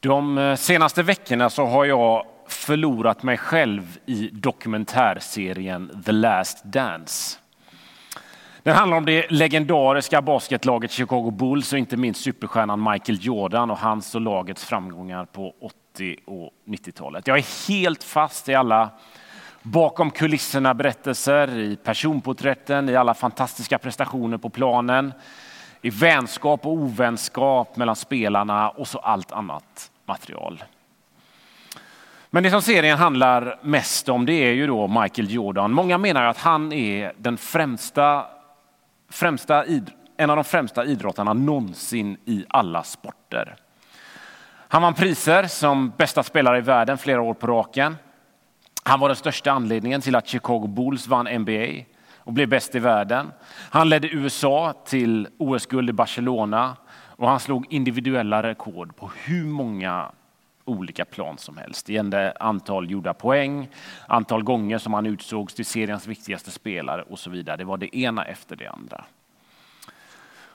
De eh, senaste veckorna så har jag förlorat mig själv i dokumentärserien The Last Dance. Den handlar om det legendariska basketlaget Chicago Bulls och inte minst superstjärnan Michael Jordan och hans och lagets framgångar på 80 och 90-talet. Jag är helt fast i alla bakom kulisserna berättelser, i personporträtten, i alla fantastiska prestationer på planen, i vänskap och ovänskap mellan spelarna och så allt annat material. Men det som serien handlar mest om det är ju då Michael Jordan. Många menar att han är den främsta, främsta, en av de främsta idrottarna någonsin i alla sporter. Han vann priser som bästa spelare i världen flera år på raken. Han var den största anledningen till att Chicago Bulls vann NBA och blev bäst i världen. Han ledde USA till OS-guld i Barcelona och han slog individuella rekord på hur många olika plan som helst. Det gällde antal gjorda poäng, antal gånger som han utsågs till seriens viktigaste spelare och så vidare. Det var det ena efter det andra.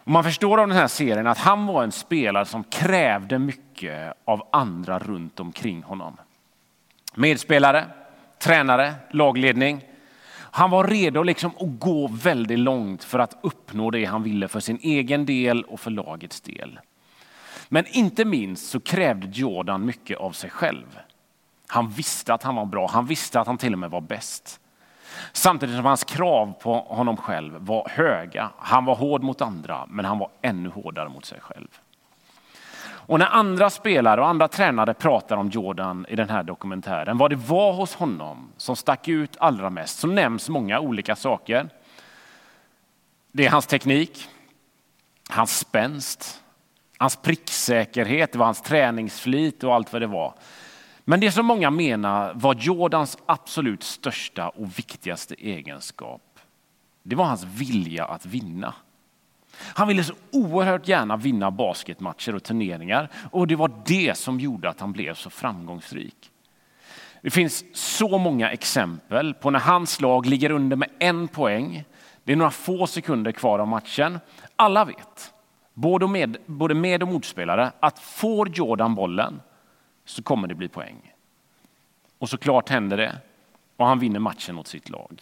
Och man förstår av den här serien att han var en spelare som krävde mycket av andra runt omkring honom. Medspelare, tränare, lagledning. Han var redo liksom att gå väldigt långt för att uppnå det han ville för sin egen del och för lagets del. Men inte minst så krävde Jordan mycket av sig själv. Han visste att han var bra, han visste att han till och med var bäst. Samtidigt som hans krav på honom själv var höga. Han var hård mot andra, men han var ännu hårdare mot sig själv. Och när andra spelare och andra tränare pratar om Jordan i den här dokumentären, vad det var hos honom som stack ut allra mest, så nämns många olika saker. Det är hans teknik, hans spänst, hans pricksäkerhet, det var hans träningsflit och allt vad det var. Men det som många menar var Jordans absolut största och viktigaste egenskap, det var hans vilja att vinna. Han ville så oerhört gärna vinna basketmatcher och turneringar och det var det som gjorde att han blev så framgångsrik. Det finns så många exempel på när hans lag ligger under med en poäng. Det är några få sekunder kvar av matchen. Alla vet, både med, både med och motspelare, att får Jordan bollen så kommer det bli poäng. Och såklart händer det och han vinner matchen åt sitt lag.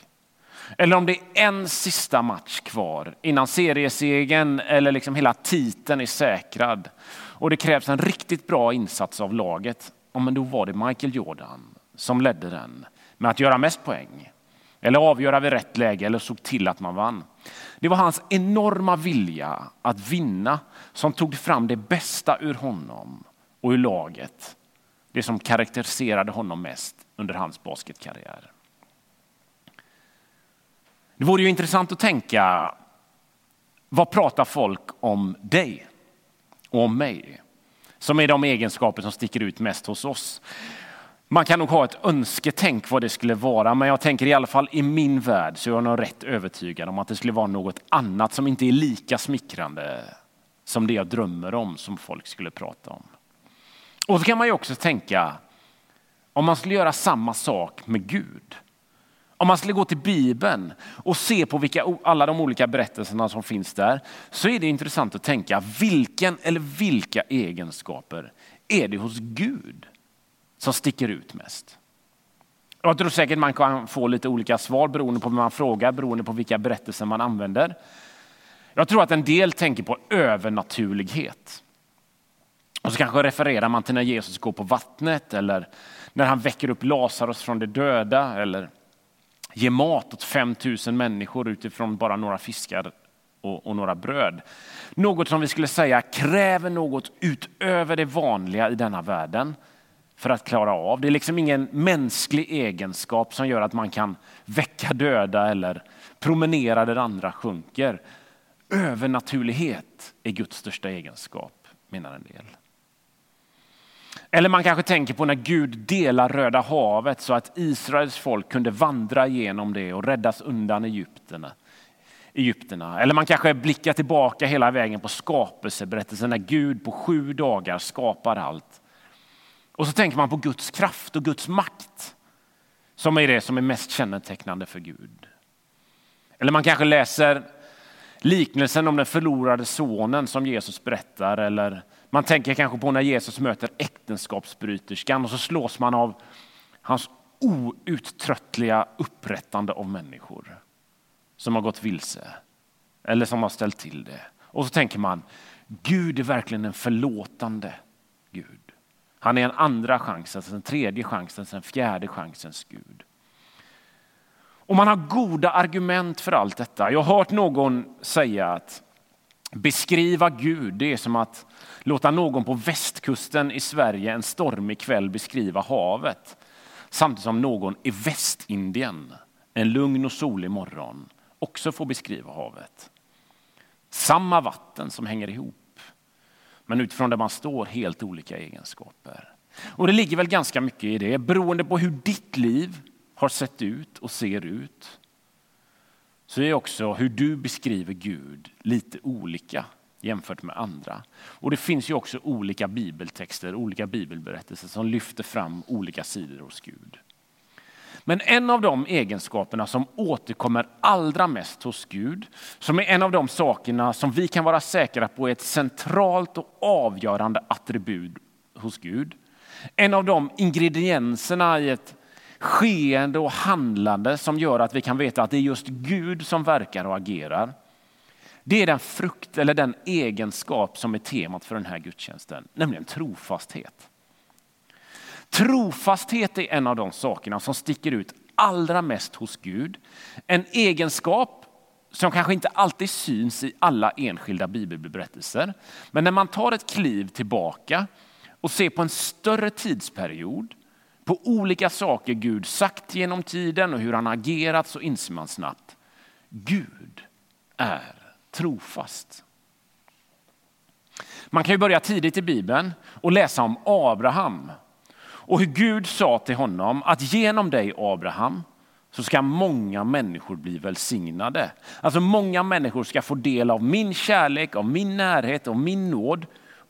Eller om det är en sista match kvar innan seriesegern eller liksom hela titeln är säkrad och det krävs en riktigt bra insats av laget, ja, men då var det Michael Jordan som ledde den med att göra mest poäng eller avgöra vid rätt läge eller såg till att man vann. Det var hans enorma vilja att vinna som tog fram det bästa ur honom och ur laget. Det som karaktäriserade honom mest under hans basketkarriär. Det vore ju intressant att tänka, vad pratar folk om dig och om mig? Som är de egenskaper som sticker ut mest hos oss. Man kan nog ha ett önsketänk vad det skulle vara, men jag tänker i alla fall i min värld så är jag nog rätt övertygad om att det skulle vara något annat som inte är lika smickrande som det jag drömmer om som folk skulle prata om. Och så kan man ju också tänka, om man skulle göra samma sak med Gud. Om man skulle gå till Bibeln och se på vilka, alla de olika berättelserna som finns där så är det intressant att tänka vilken eller vilka egenskaper är det hos Gud som sticker ut mest? Jag tror säkert man kan få lite olika svar beroende på vem man frågar, beroende på vilka berättelser man använder. Jag tror att en del tänker på övernaturlighet. Och så kanske refererar man till när Jesus går på vattnet eller när han väcker upp Lazarus från de döda eller Ge mat åt 5 000 människor utifrån bara några fiskar och, och, några bröd. Något som vi skulle säga kräver något utöver det vanliga i denna världen för att klara av. Det är liksom ingen mänsklig egenskap som gör att man kan väcka döda eller promenera där andra sjunker. Övernaturlighet är Guds största egenskap, menar en del. Eller man kanske tänker på när Gud delar Röda havet så att Israels folk kunde vandra igenom det och räddas undan Egypterna. Egypterna. Eller man kanske blickar tillbaka hela vägen på skapelseberättelsen när Gud på sju dagar skapar allt. Och så tänker man på Guds kraft och Guds makt som är det som är mest kännetecknande för Gud. Eller man kanske läser liknelsen om den förlorade sonen som Jesus berättar eller man tänker kanske på när Jesus möter äktenskapsbryterskan och så slås man av hans outtröttliga upprättande av människor som har gått vilse eller som har ställt till det. Och så tänker man, Gud är verkligen en förlåtande Gud. Han är en andra chansens, en tredje chansens, en fjärde chansens Gud. Och man har goda argument för allt detta. Jag har hört någon säga att beskriva Gud, det är som att låta någon på västkusten i Sverige en stormig kväll beskriva havet. Samtidigt som någon i Västindien en lugn och solig morgon också får beskriva havet. Samma vatten som hänger ihop, men utifrån där man står helt olika egenskaper. Och det ligger väl ganska mycket i det, beroende på hur ditt liv har sett ut och ser ut. Så är också hur du beskriver Gud lite olika jämfört med andra. Och det finns ju också olika bibeltexter, olika bibelberättelser som lyfter fram olika sidor hos Gud. Men en av de egenskaperna som återkommer allra mest hos Gud, som är en av de sakerna som vi kan vara säkra på är ett centralt och avgörande attribut hos Gud. En av de ingredienserna i ett skeende och handlande som gör att vi kan veta att det är just Gud som verkar och agerar. Det är den frukt eller den egenskap som är temat för den här gudstjänsten, nämligen trofasthet. Trofasthet är en av de sakerna som sticker ut allra mest hos Gud. En egenskap som kanske inte alltid syns i alla enskilda bibelberättelser. Men när man tar ett kliv tillbaka och ser på en större tidsperiod, på olika saker Gud sagt genom tiden och hur han agerat så inser man snabbt, Gud är trofast. Man kan ju börja tidigt i Bibeln och läsa om Abraham och hur Gud sa till honom att genom dig Abraham så ska många människor bli välsignade. Alltså många människor ska få del av min kärlek, av min närhet och min nåd.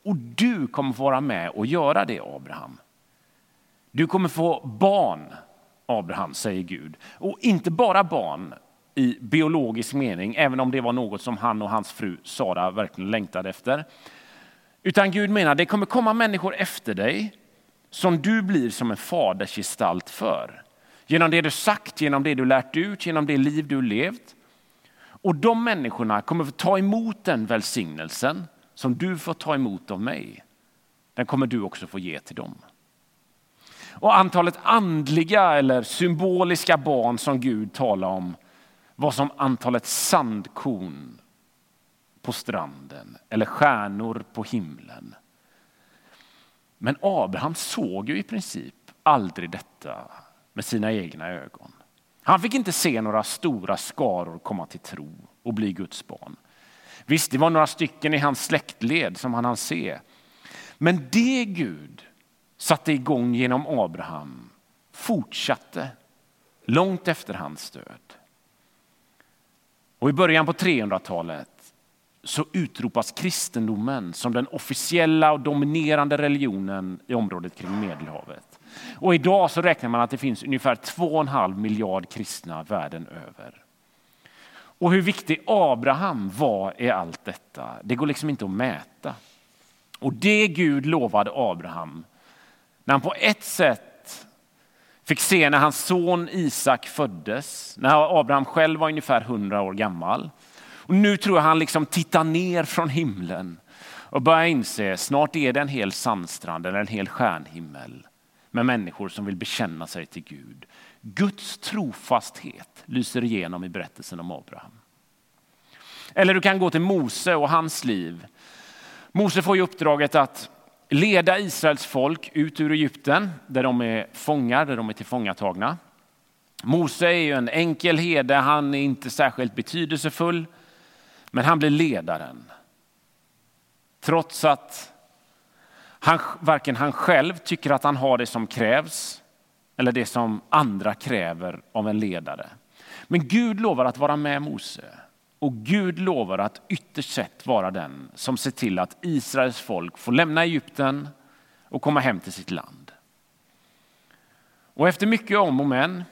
Och du kommer få vara med och göra det Abraham. Du kommer få barn, Abraham, säger Gud. Och inte bara barn i biologisk mening, även om det var något som han och hans fru Sara verkligen längtade efter. Utan Gud menar det kommer komma människor efter dig som du blir som en fadersgestalt för. Genom det du sagt, genom det du lärt ut, genom det liv du levt. Och de människorna kommer få ta emot den välsignelsen som du får ta emot av mig. Den kommer du också få ge till dem. Och antalet andliga eller symboliska barn som Gud talar om var som antalet sandkorn på stranden eller stjärnor på himlen. Men Abraham såg ju i princip aldrig detta med sina egna ögon. Han fick inte se några stora skaror komma till tro och bli Guds barn. Visst, det var några stycken i hans släktled som han hann se. Men det Gud satte igång genom Abraham fortsatte långt efter hans död. Och I början på 300-talet så utropas kristendomen som den officiella och dominerande religionen i området kring Medelhavet. Och idag så räknar man att det finns ungefär 2,5 miljard kristna världen över. Och hur viktig Abraham var i allt detta, det går liksom inte att mäta. Och det Gud lovade Abraham, när han på ett sätt fick se när hans son Isak föddes, när Abraham själv var ungefär 100 år gammal, och nu tror jag han liksom tittar ner från himlen och börjar inse snart är det en hel sandstrand eller en hel stjärnhimmel med människor som vill bekänna sig till Gud. Guds trofasthet lyser igenom i berättelsen om Abraham. Eller du kan gå till Mose och hans liv. Mose får ju uppdraget att leda Israels folk ut ur Egypten där de är fångar, där de är tillfångatagna. Mose är ju en enkel herde, han är inte särskilt betydelsefull. Men han blir ledaren. Trots att han, varken han själv tycker att han har det som krävs eller det som andra kräver av en ledare. Men Gud lovar att vara med Mose och Gud lovar att ytterst sett vara den som ser till att Israels folk får lämna Egypten och komma hem till sitt land. Och efter mycket om och men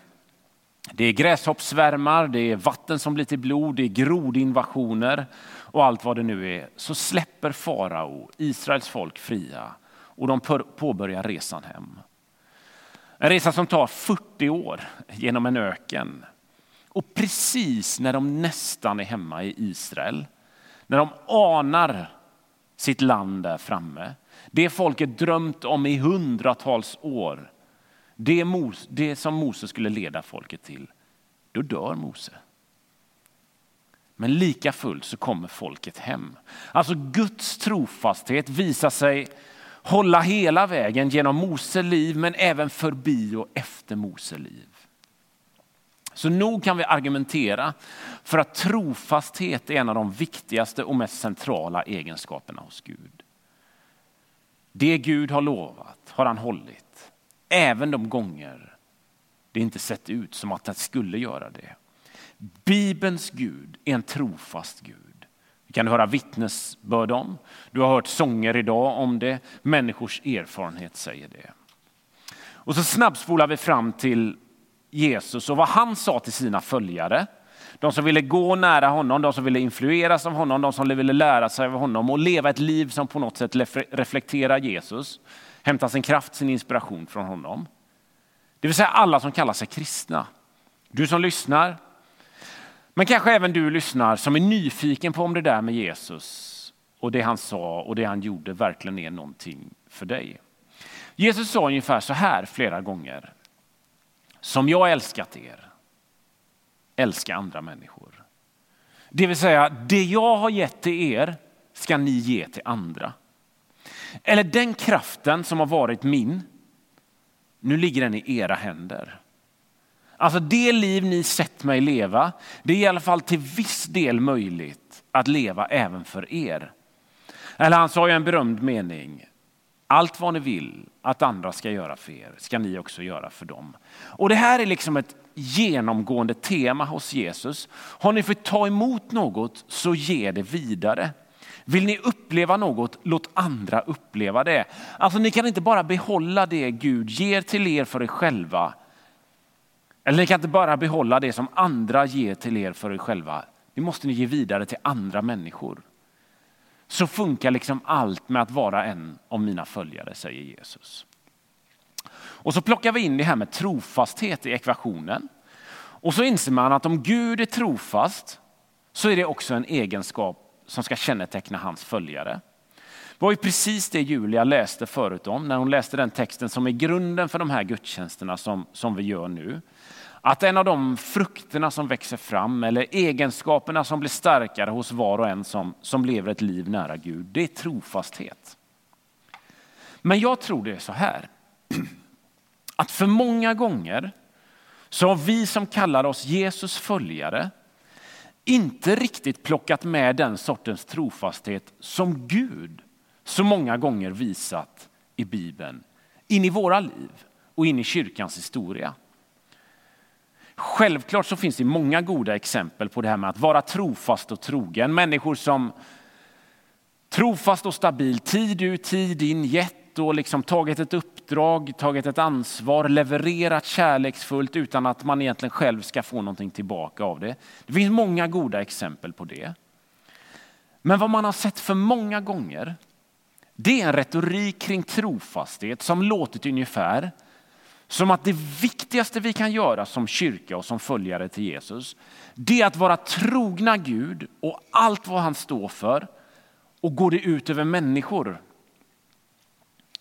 det är gräshoppsvärmar, det är vatten som blir till blod, det är grodinvasioner. och allt vad det nu är så släpper farao Israels folk fria och de påbörjar resan hem. En resa som tar 40 år genom en öken. Och precis när de nästan är hemma i Israel, när de anar sitt land där framme, det folket drömt om i hundratals år, det, Mos, det som Mose skulle leda folket till, då dör Mose. Men lika fullt så kommer folket hem. Alltså Guds trofasthet visar sig hålla hela vägen genom Mose liv men även förbi och efter Mose liv. Så nog kan vi argumentera för att trofasthet är en av de viktigaste och mest centrala egenskaperna hos Gud. Det Gud har lovat har han hållit, även de gånger det inte sett ut som att det skulle göra det. Bibelns Gud är en trofast Gud. Det kan du höra vittnesbörd om. Du har hört sånger idag om det. Människors erfarenhet säger det. Och så snabbspolar vi fram till Jesus och vad han sa till sina följare. De som ville gå nära honom, de som ville influeras av honom, de som ville lära sig av honom och leva ett liv som på något sätt reflekterar Jesus. Hämta sin kraft, sin inspiration från honom. Det vill säga alla som kallar sig kristna. Du som lyssnar, men kanske även du lyssnar som är nyfiken på om det där med Jesus och det han sa och det han gjorde verkligen är någonting för dig. Jesus sa ungefär så här flera gånger. Som jag älskat er, älska andra människor. Det vill säga, det jag har gett till er ska ni ge till andra. Eller den kraften som har varit min, nu ligger den i era händer. Alltså det liv ni sett mig leva, det är i alla fall till viss del möjligt att leva även för er. Eller han sa ju en berömd mening. Allt vad ni vill att andra ska göra för er ska ni också göra för dem. Och det här är liksom ett genomgående tema hos Jesus. Har ni fått ta emot något så ge det vidare. Vill ni uppleva något, låt andra uppleva det. Alltså ni kan inte bara behålla det Gud ger till er för er själva eller ni kan inte bara behålla det som andra ger till er för er själva. Det måste ni ge vidare till andra människor. Så funkar liksom allt med att vara en av mina följare, säger Jesus. Och så plockar vi in det här med trofasthet i ekvationen. Och så inser man att om Gud är trofast så är det också en egenskap som ska känneteckna hans följare. Det var ju precis det Julia läste förut om när hon läste den texten som är grunden för de här gudstjänsterna som, som vi gör nu. Att en av de frukterna som växer fram eller egenskaperna som blir starkare hos var och en som, som lever ett liv nära Gud, det är trofasthet. Men jag tror det är så här, att för många gånger så har vi som kallar oss Jesus följare inte riktigt plockat med den sortens trofasthet som Gud så många gånger visat i Bibeln in i våra liv och in i kyrkans historia. Självklart så finns det många goda exempel på det här med att vara trofast och trogen. Människor som trofast och stabil, tid ut, tid in, gett och liksom tagit ett uppdrag, tagit ett ansvar, levererat kärleksfullt utan att man egentligen själv ska få någonting tillbaka av det. Det finns många goda exempel på det. Men vad man har sett för många gånger, det är en retorik kring trofasthet som låtit ungefär som att det viktigaste vi kan göra som kyrka och som följare till Jesus, det är att vara trogna Gud och allt vad han står för. Och går det ut över människor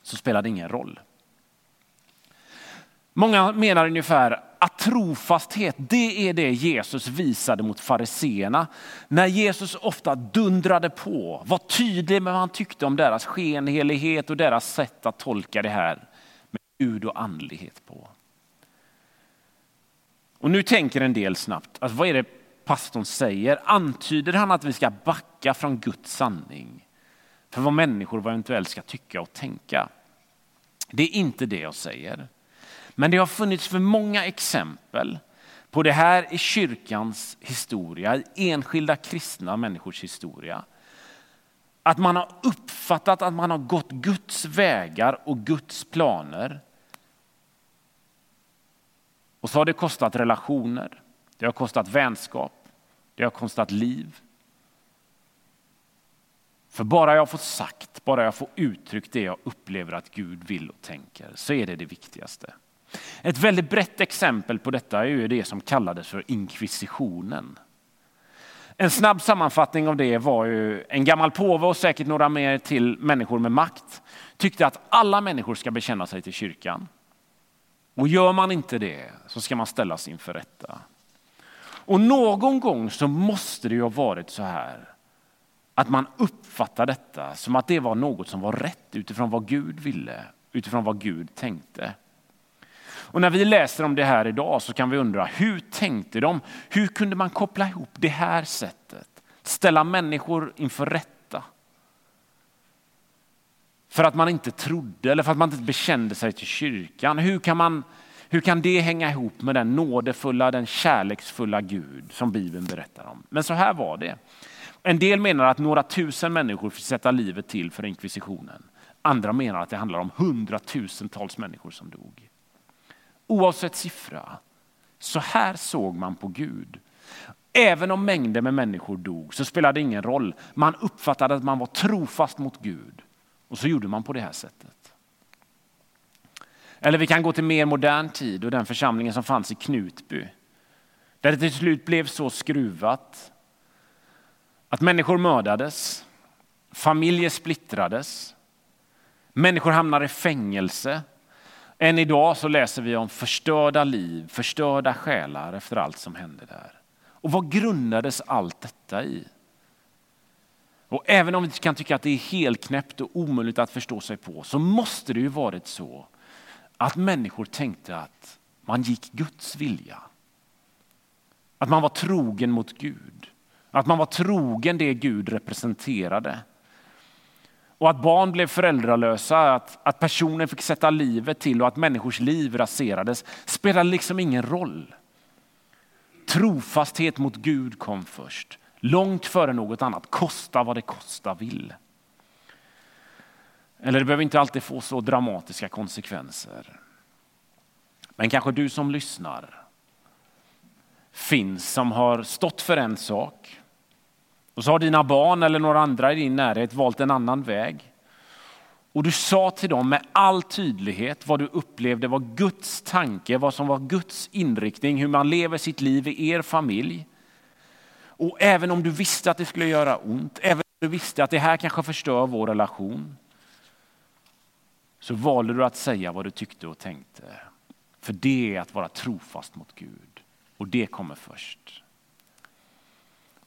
så spelar det ingen roll. Många menar ungefär att trofasthet, det är det Jesus visade mot fariseerna. När Jesus ofta dundrade på, var tydlig med vad han tyckte om deras skenhelighet och deras sätt att tolka det här. Gud och andlighet på. Och nu tänker en del snabbt, alltså vad är det pastorn säger? Antyder han att vi ska backa från Guds sanning för vad människor eventuellt ska tycka och tänka? Det är inte det jag säger. Men det har funnits för många exempel på det här i kyrkans historia, i enskilda kristna människors historia. Att man har uppfattat att man har gått Guds vägar och Guds planer och så har det kostat relationer, det har kostat vänskap, det har kostat liv. För bara jag får sagt, bara jag får uttryckt det jag upplever att Gud vill och tänker, så är det det viktigaste. Ett väldigt brett exempel på detta är ju det som kallades för inkvisitionen. En snabb sammanfattning av det var ju en gammal påve och säkert några mer till människor med makt tyckte att alla människor ska bekänna sig till kyrkan. Och gör man inte det så ska man ställas inför rätta. Och någon gång så måste det ju ha varit så här att man uppfattar detta som att det var något som var rätt utifrån vad Gud ville, utifrån vad Gud tänkte. Och när vi läser om det här idag så kan vi undra, hur tänkte de? Hur kunde man koppla ihop det här sättet? Ställa människor inför rätta. För att man inte trodde eller för att man inte bekände sig till kyrkan. Hur kan, man, hur kan det hänga ihop med den nådefulla, den kärleksfulla Gud som Bibeln berättar om? Men så här var det. En del menar att några tusen människor fick sätta livet till för inkvisitionen. Andra menar att det handlar om hundratusentals människor som dog. Oavsett siffra, så här såg man på Gud. Även om mängder med människor dog så spelade det ingen roll. Man uppfattade att man var trofast mot Gud och så gjorde man på det här sättet. Eller vi kan gå till mer modern tid och den församlingen som fanns i Knutby. Där det till slut blev så skruvat att människor mördades, familjer splittrades, människor hamnade i fängelse. Än idag så läser vi om förstörda liv, förstörda själar efter allt som hände där. Och vad grundades allt detta i? Och även om vi kan tycka att det är helt knäppt och omöjligt att förstå sig på så måste det ju varit så att människor tänkte att man gick Guds vilja. Att man var trogen mot Gud. Att man var trogen det Gud representerade. Och att barn blev föräldralösa, att, att personer fick sätta livet till och att människors liv raserades spelade liksom ingen roll. Trofasthet mot Gud kom först, långt före något annat. Kosta vad det kosta vill. Eller det behöver inte alltid få så dramatiska konsekvenser. Men kanske du som lyssnar finns som har stått för en sak och så har dina barn eller några andra i din närhet valt en annan väg. Och du sa till dem med all tydlighet vad du upplevde var Guds tanke, vad som var Guds inriktning, hur man lever sitt liv i er familj. Och även om du visste att det skulle göra ont, även om du visste att det här kanske förstör vår relation, så valde du att säga vad du tyckte och tänkte. För det är att vara trofast mot Gud. Och det kommer först.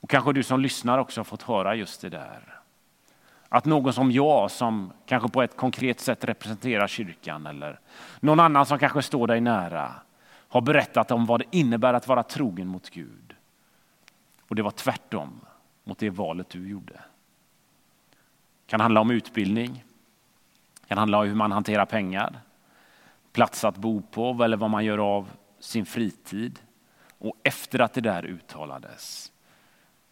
Och kanske du som lyssnar också har fått höra just det där. Att någon som jag, som kanske på ett konkret sätt representerar kyrkan eller någon annan som kanske står dig nära, har berättat om vad det innebär att vara trogen mot Gud. Och det var tvärtom mot det valet du gjorde. Det kan handla om utbildning, det kan handla om hur man hanterar pengar, plats att bo på eller vad man gör av sin fritid. Och efter att det där uttalades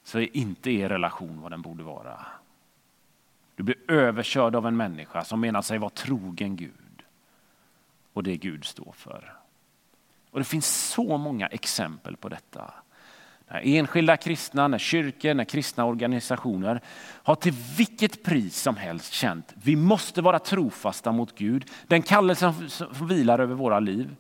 så är inte er relation vad den borde vara. Du blir överkörd av en människa som menar sig vara trogen Gud och det Gud står för. Och Det finns så många exempel på detta. När enskilda kristna, när kyrkor, när kristna organisationer har till vilket pris som helst känt vi måste vara trofasta mot Gud. Den kallelsen som vilar över våra liv.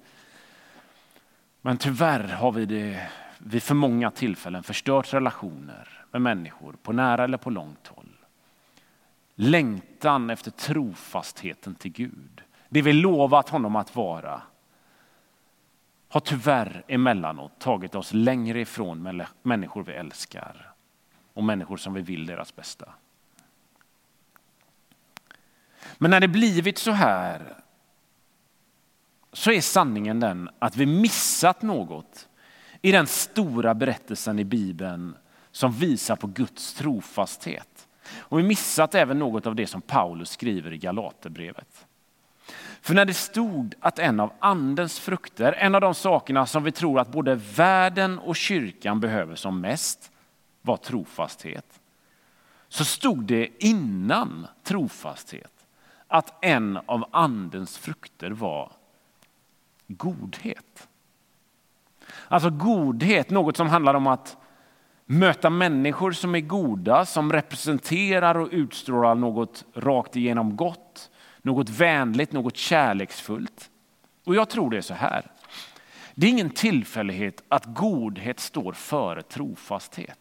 Men tyvärr har vi det vid för många tillfällen förstört relationer med människor på nära eller på långt håll. Längtan efter trofastheten till Gud, det vi lovat honom att vara, har tyvärr emellanåt tagit oss längre ifrån människor vi älskar och människor som vi vill deras bästa. Men när det blivit så här så är sanningen den att vi missat något i den stora berättelsen i Bibeln som visar på Guds trofasthet. Och vi missat även något av det som Paulus skriver i Galaterbrevet. För när det stod att en av andens frukter, en av de sakerna som vi tror att både världen och kyrkan behöver som mest, var trofasthet. Så stod det innan trofasthet att en av andens frukter var godhet. Alltså godhet, något som handlar om att möta människor som är goda, som representerar och utstrålar något rakt igenom gott, något vänligt, något kärleksfullt. Och jag tror det är så här. Det är ingen tillfällighet att godhet står före trofasthet.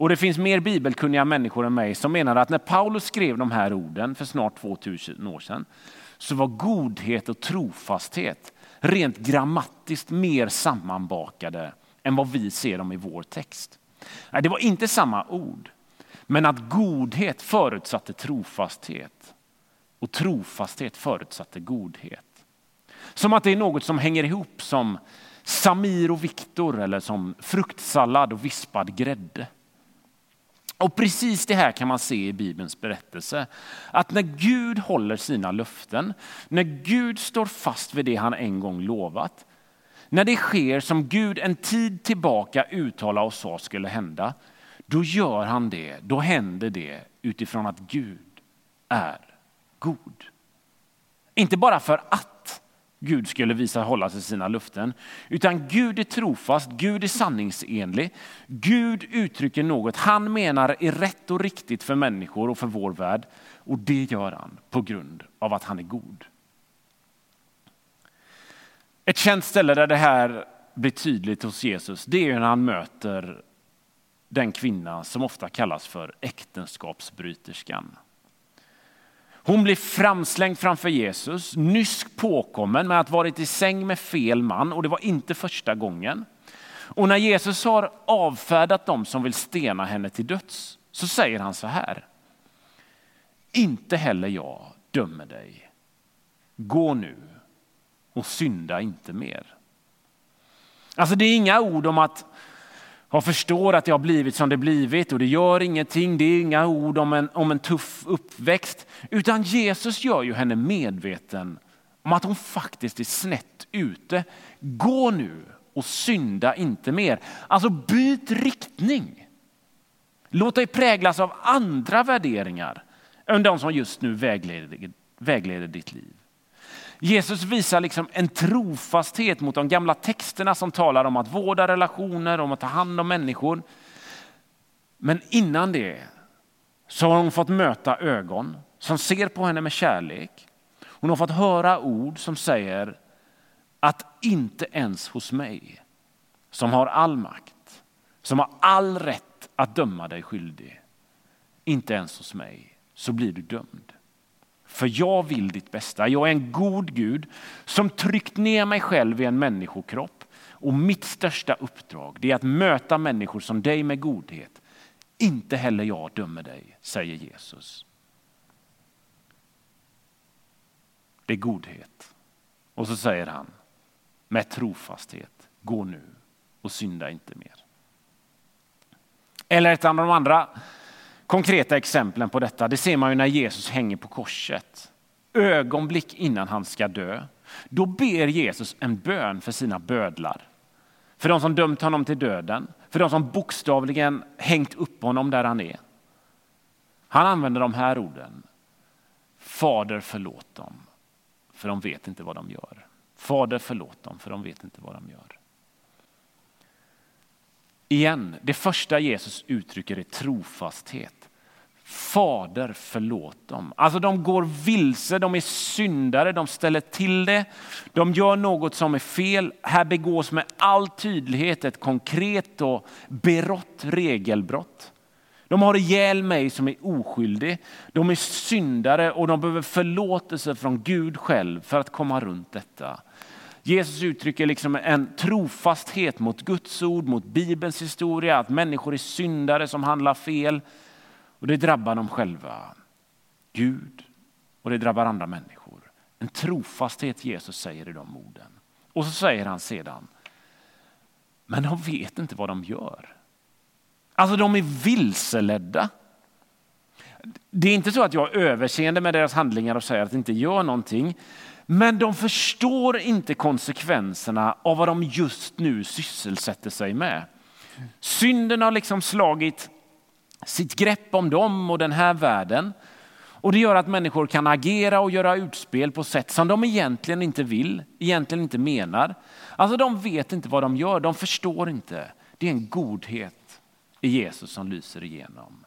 Och det finns mer bibelkunniga människor än mig som menar att när Paulus skrev de här orden för snart 2000 år sedan så var godhet och trofasthet rent grammatiskt mer sammanbakade än vad vi ser dem i vår text. Nej, det var inte samma ord, men att godhet förutsatte trofasthet och trofasthet förutsatte godhet. Som att det är något som hänger ihop som Samir och Viktor eller som fruktsallad och vispad grädde. Och precis det här kan man se i Bibelns berättelse. Att när Gud håller sina löften, när Gud står fast vid det han en gång lovat, när det sker som Gud en tid tillbaka uttalade och sa skulle hända, då gör han det, då händer det utifrån att Gud är god. Inte bara för att Gud skulle visa hålla sig sina löften, utan Gud är trofast, Gud är sanningsenlig. Gud uttrycker något han menar är rätt och riktigt för människor och för vår värld. Och det gör han på grund av att han är god. Ett känt ställe där det här blir tydligt hos Jesus, det är när han möter den kvinna som ofta kallas för äktenskapsbryterskan. Hon blir framslängd framför Jesus, nyss påkommen med att varit i säng med fel man och det var inte första gången. Och när Jesus har avfärdat dem som vill stena henne till döds så säger han så här. Inte heller jag dömer dig. Gå nu och synda inte mer. Alltså det är inga ord om att jag förstår att det har blivit som det blivit och det gör ingenting. Det är inga ord om en, om en tuff uppväxt. Utan Jesus gör ju henne medveten om att hon faktiskt är snett ute. Gå nu och synda inte mer. Alltså byt riktning. Låt dig präglas av andra värderingar än de som just nu vägleder, vägleder ditt liv. Jesus visar liksom en trofasthet mot de gamla texterna som talar om att vårda relationer, om att ta hand om människor. Men innan det så har hon fått möta ögon som ser på henne med kärlek. Hon har fått höra ord som säger att inte ens hos mig, som har all makt, som har all rätt att döma dig skyldig, inte ens hos mig så blir du dömd. För jag vill ditt bästa. Jag är en god Gud som tryckt ner mig själv i en människokropp. Och mitt största uppdrag är att möta människor som dig med godhet. Inte heller jag dömer dig, säger Jesus. Det är godhet. Och så säger han med trofasthet, gå nu och synda inte mer. Eller ett av de andra konkreta exemplen på detta det ser man ju när Jesus hänger på korset. Ögonblick innan han ska dö. Då ber Jesus en bön för sina bödlar. För de som dömt honom till döden, för de som bokstavligen hängt upp honom där han är. Han använder de här orden. Fader förlåt dem, för de vet inte vad de gör. Fader förlåt dem, för de vet inte vad de gör. Igen, det första Jesus uttrycker är trofasthet. Fader förlåt dem. Alltså de går vilse, de är syndare, de ställer till det. De gör något som är fel. Här begås med all tydlighet ett konkret och berått regelbrott. De har ihjäl mig som är oskyldig. De är syndare och de behöver förlåtelse från Gud själv för att komma runt detta. Jesus uttrycker liksom en trofasthet mot Guds ord, mot Bibelns historia, att människor är syndare som handlar fel. Och det drabbar dem själva, Gud och det drabbar andra människor. En trofasthet Jesus säger i de orden. Och så säger han sedan, men de vet inte vad de gör. Alltså de är vilseledda. Det är inte så att jag är överseende med deras handlingar och säger att de inte gör någonting. Men de förstår inte konsekvenserna av vad de just nu sysselsätter sig med. Synden har liksom slagit sitt grepp om dem och den här världen. Och Det gör att människor kan agera och göra utspel på sätt som de egentligen inte vill, egentligen inte menar. Alltså de vet inte vad de gör, de förstår inte. Det är en godhet i Jesus som lyser igenom.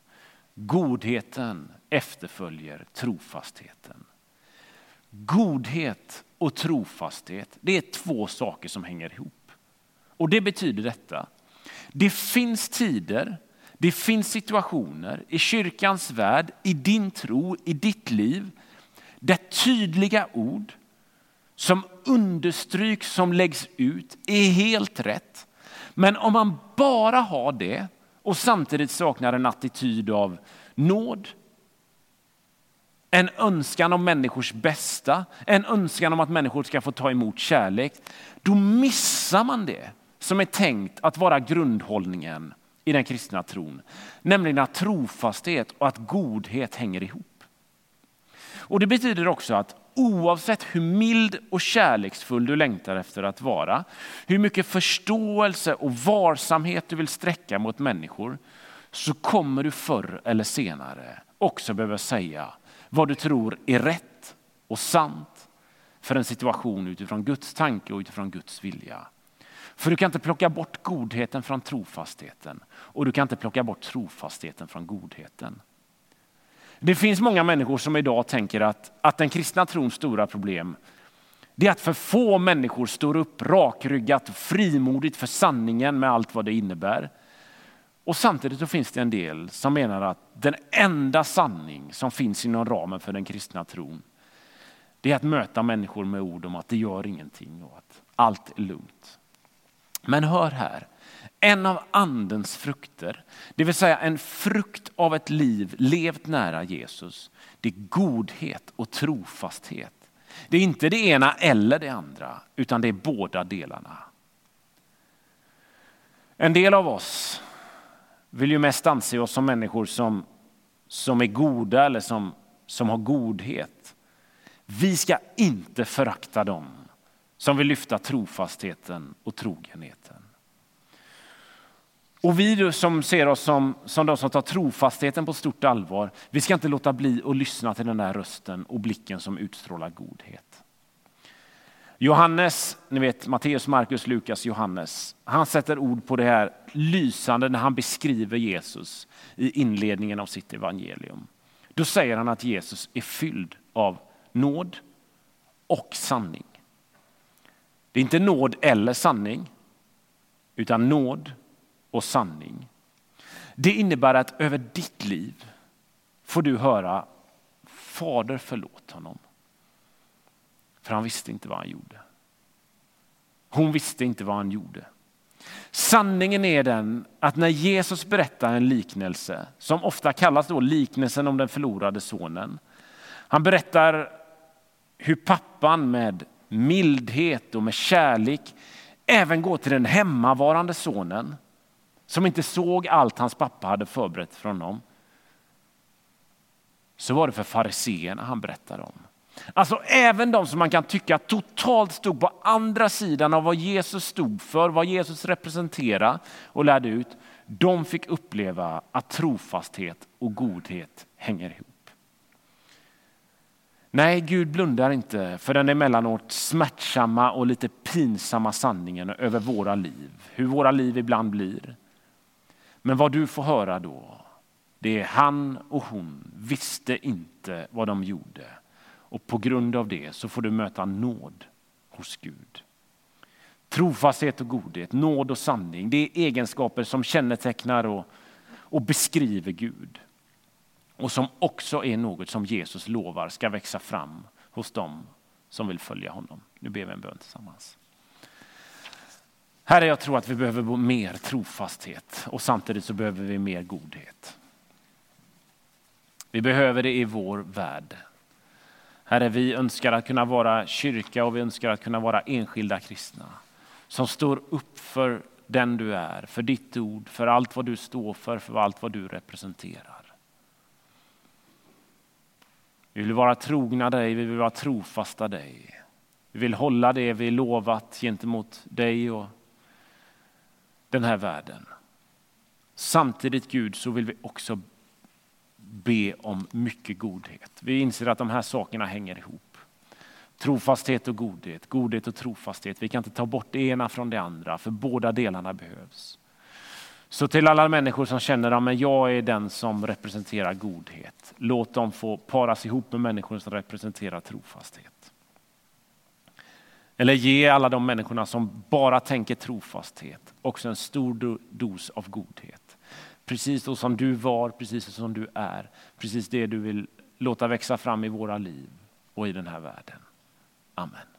Godheten efterföljer trofastheten. Godhet och trofasthet, det är två saker som hänger ihop. Och det betyder detta. Det finns tider, det finns situationer i kyrkans värld, i din tro, i ditt liv, där tydliga ord som understryks, som läggs ut, är helt rätt. Men om man bara har det och samtidigt saknar en attityd av nåd, en önskan om människors bästa, en önskan om att människor ska få ta emot kärlek, då missar man det som är tänkt att vara grundhållningen i den kristna tron. Nämligen att trofasthet och att godhet hänger ihop. Och Det betyder också att oavsett hur mild och kärleksfull du längtar efter att vara, hur mycket förståelse och varsamhet du vill sträcka mot människor, så kommer du förr eller senare också behöva säga vad du tror är rätt och sant för en situation utifrån Guds tanke och utifrån Guds vilja. För du kan inte plocka bort godheten från trofastheten och du kan inte plocka bort trofastheten från godheten. Det finns många människor som idag tänker att, att den kristna trons stora problem det är att för få människor står upp rakryggat och frimodigt för sanningen med allt vad det innebär. Och samtidigt så finns det en del som menar att den enda sanning som finns inom ramen för den kristna tron det är att möta människor med ord om att det gör ingenting och att allt är lugnt. Men hör här, en av andens frukter, det vill säga en frukt av ett liv levt nära Jesus, det är godhet och trofasthet. Det är inte det ena eller det andra, utan det är båda delarna. En del av oss vill ju mest anse oss som människor som, som är goda eller som, som har godhet. Vi ska inte förakta dem som vill lyfta trofastheten och trogenheten. Och vi som ser oss som, som de som tar trofastheten på stort allvar, vi ska inte låta bli att lyssna till den där rösten och blicken som utstrålar godhet. Johannes, ni vet Matteus, Markus, Lukas, Johannes, han sätter ord på det här lysande när han beskriver Jesus i inledningen av sitt evangelium. Då säger han att Jesus är fylld av nåd och sanning. Det är inte nåd eller sanning, utan nåd och sanning. Det innebär att över ditt liv får du höra Fader förlåt honom. För han visste inte vad han gjorde. Hon visste inte vad han gjorde. Sanningen är den att när Jesus berättar en liknelse, som ofta kallas då liknelsen om den förlorade sonen. Han berättar hur pappan med mildhet och med kärlek även går till den hemmavarande sonen som inte såg allt hans pappa hade förberett för honom. Så var det för fariseerna han berättade om. Alltså även de som man kan tycka totalt stod på andra sidan av vad Jesus stod för, vad Jesus representerade och lärde ut. De fick uppleva att trofasthet och godhet hänger ihop. Nej, Gud blundar inte för den emellanåt smärtsamma och lite pinsamma sanningen över våra liv, hur våra liv ibland blir. Men vad du får höra då, det är han och hon visste inte vad de gjorde. Och på grund av det så får du möta nåd hos Gud. Trofasthet och godhet, nåd och sanning, det är egenskaper som kännetecknar och, och beskriver Gud. Och som också är något som Jesus lovar ska växa fram hos dem som vill följa honom. Nu ber vi en bön tillsammans. Herre, jag tror att vi behöver mer trofasthet och samtidigt så behöver vi mer godhet. Vi behöver det i vår värld. Herre, vi önskar att kunna vara kyrka och vi önskar att kunna vara enskilda kristna som står upp för den du är, för ditt ord, för allt vad du står för, för allt vad du representerar. Vi vill vara trogna dig, vi vill vara trofasta dig. Vi vill hålla det vi lovat gentemot dig och den här världen. Samtidigt Gud så vill vi också be om mycket godhet. Vi inser att de här sakerna hänger ihop. Trofasthet och godhet, godhet och trofasthet. Vi kan inte ta bort det ena från det andra för båda delarna behövs. Så till alla människor som känner att jag är den som representerar godhet, låt dem få paras ihop med människor som representerar trofasthet. Eller ge alla de människorna som bara tänker trofasthet också en stor dos av godhet. Precis så som du var, precis så som du är, precis det du vill låta växa fram i våra liv och i den här världen. Amen.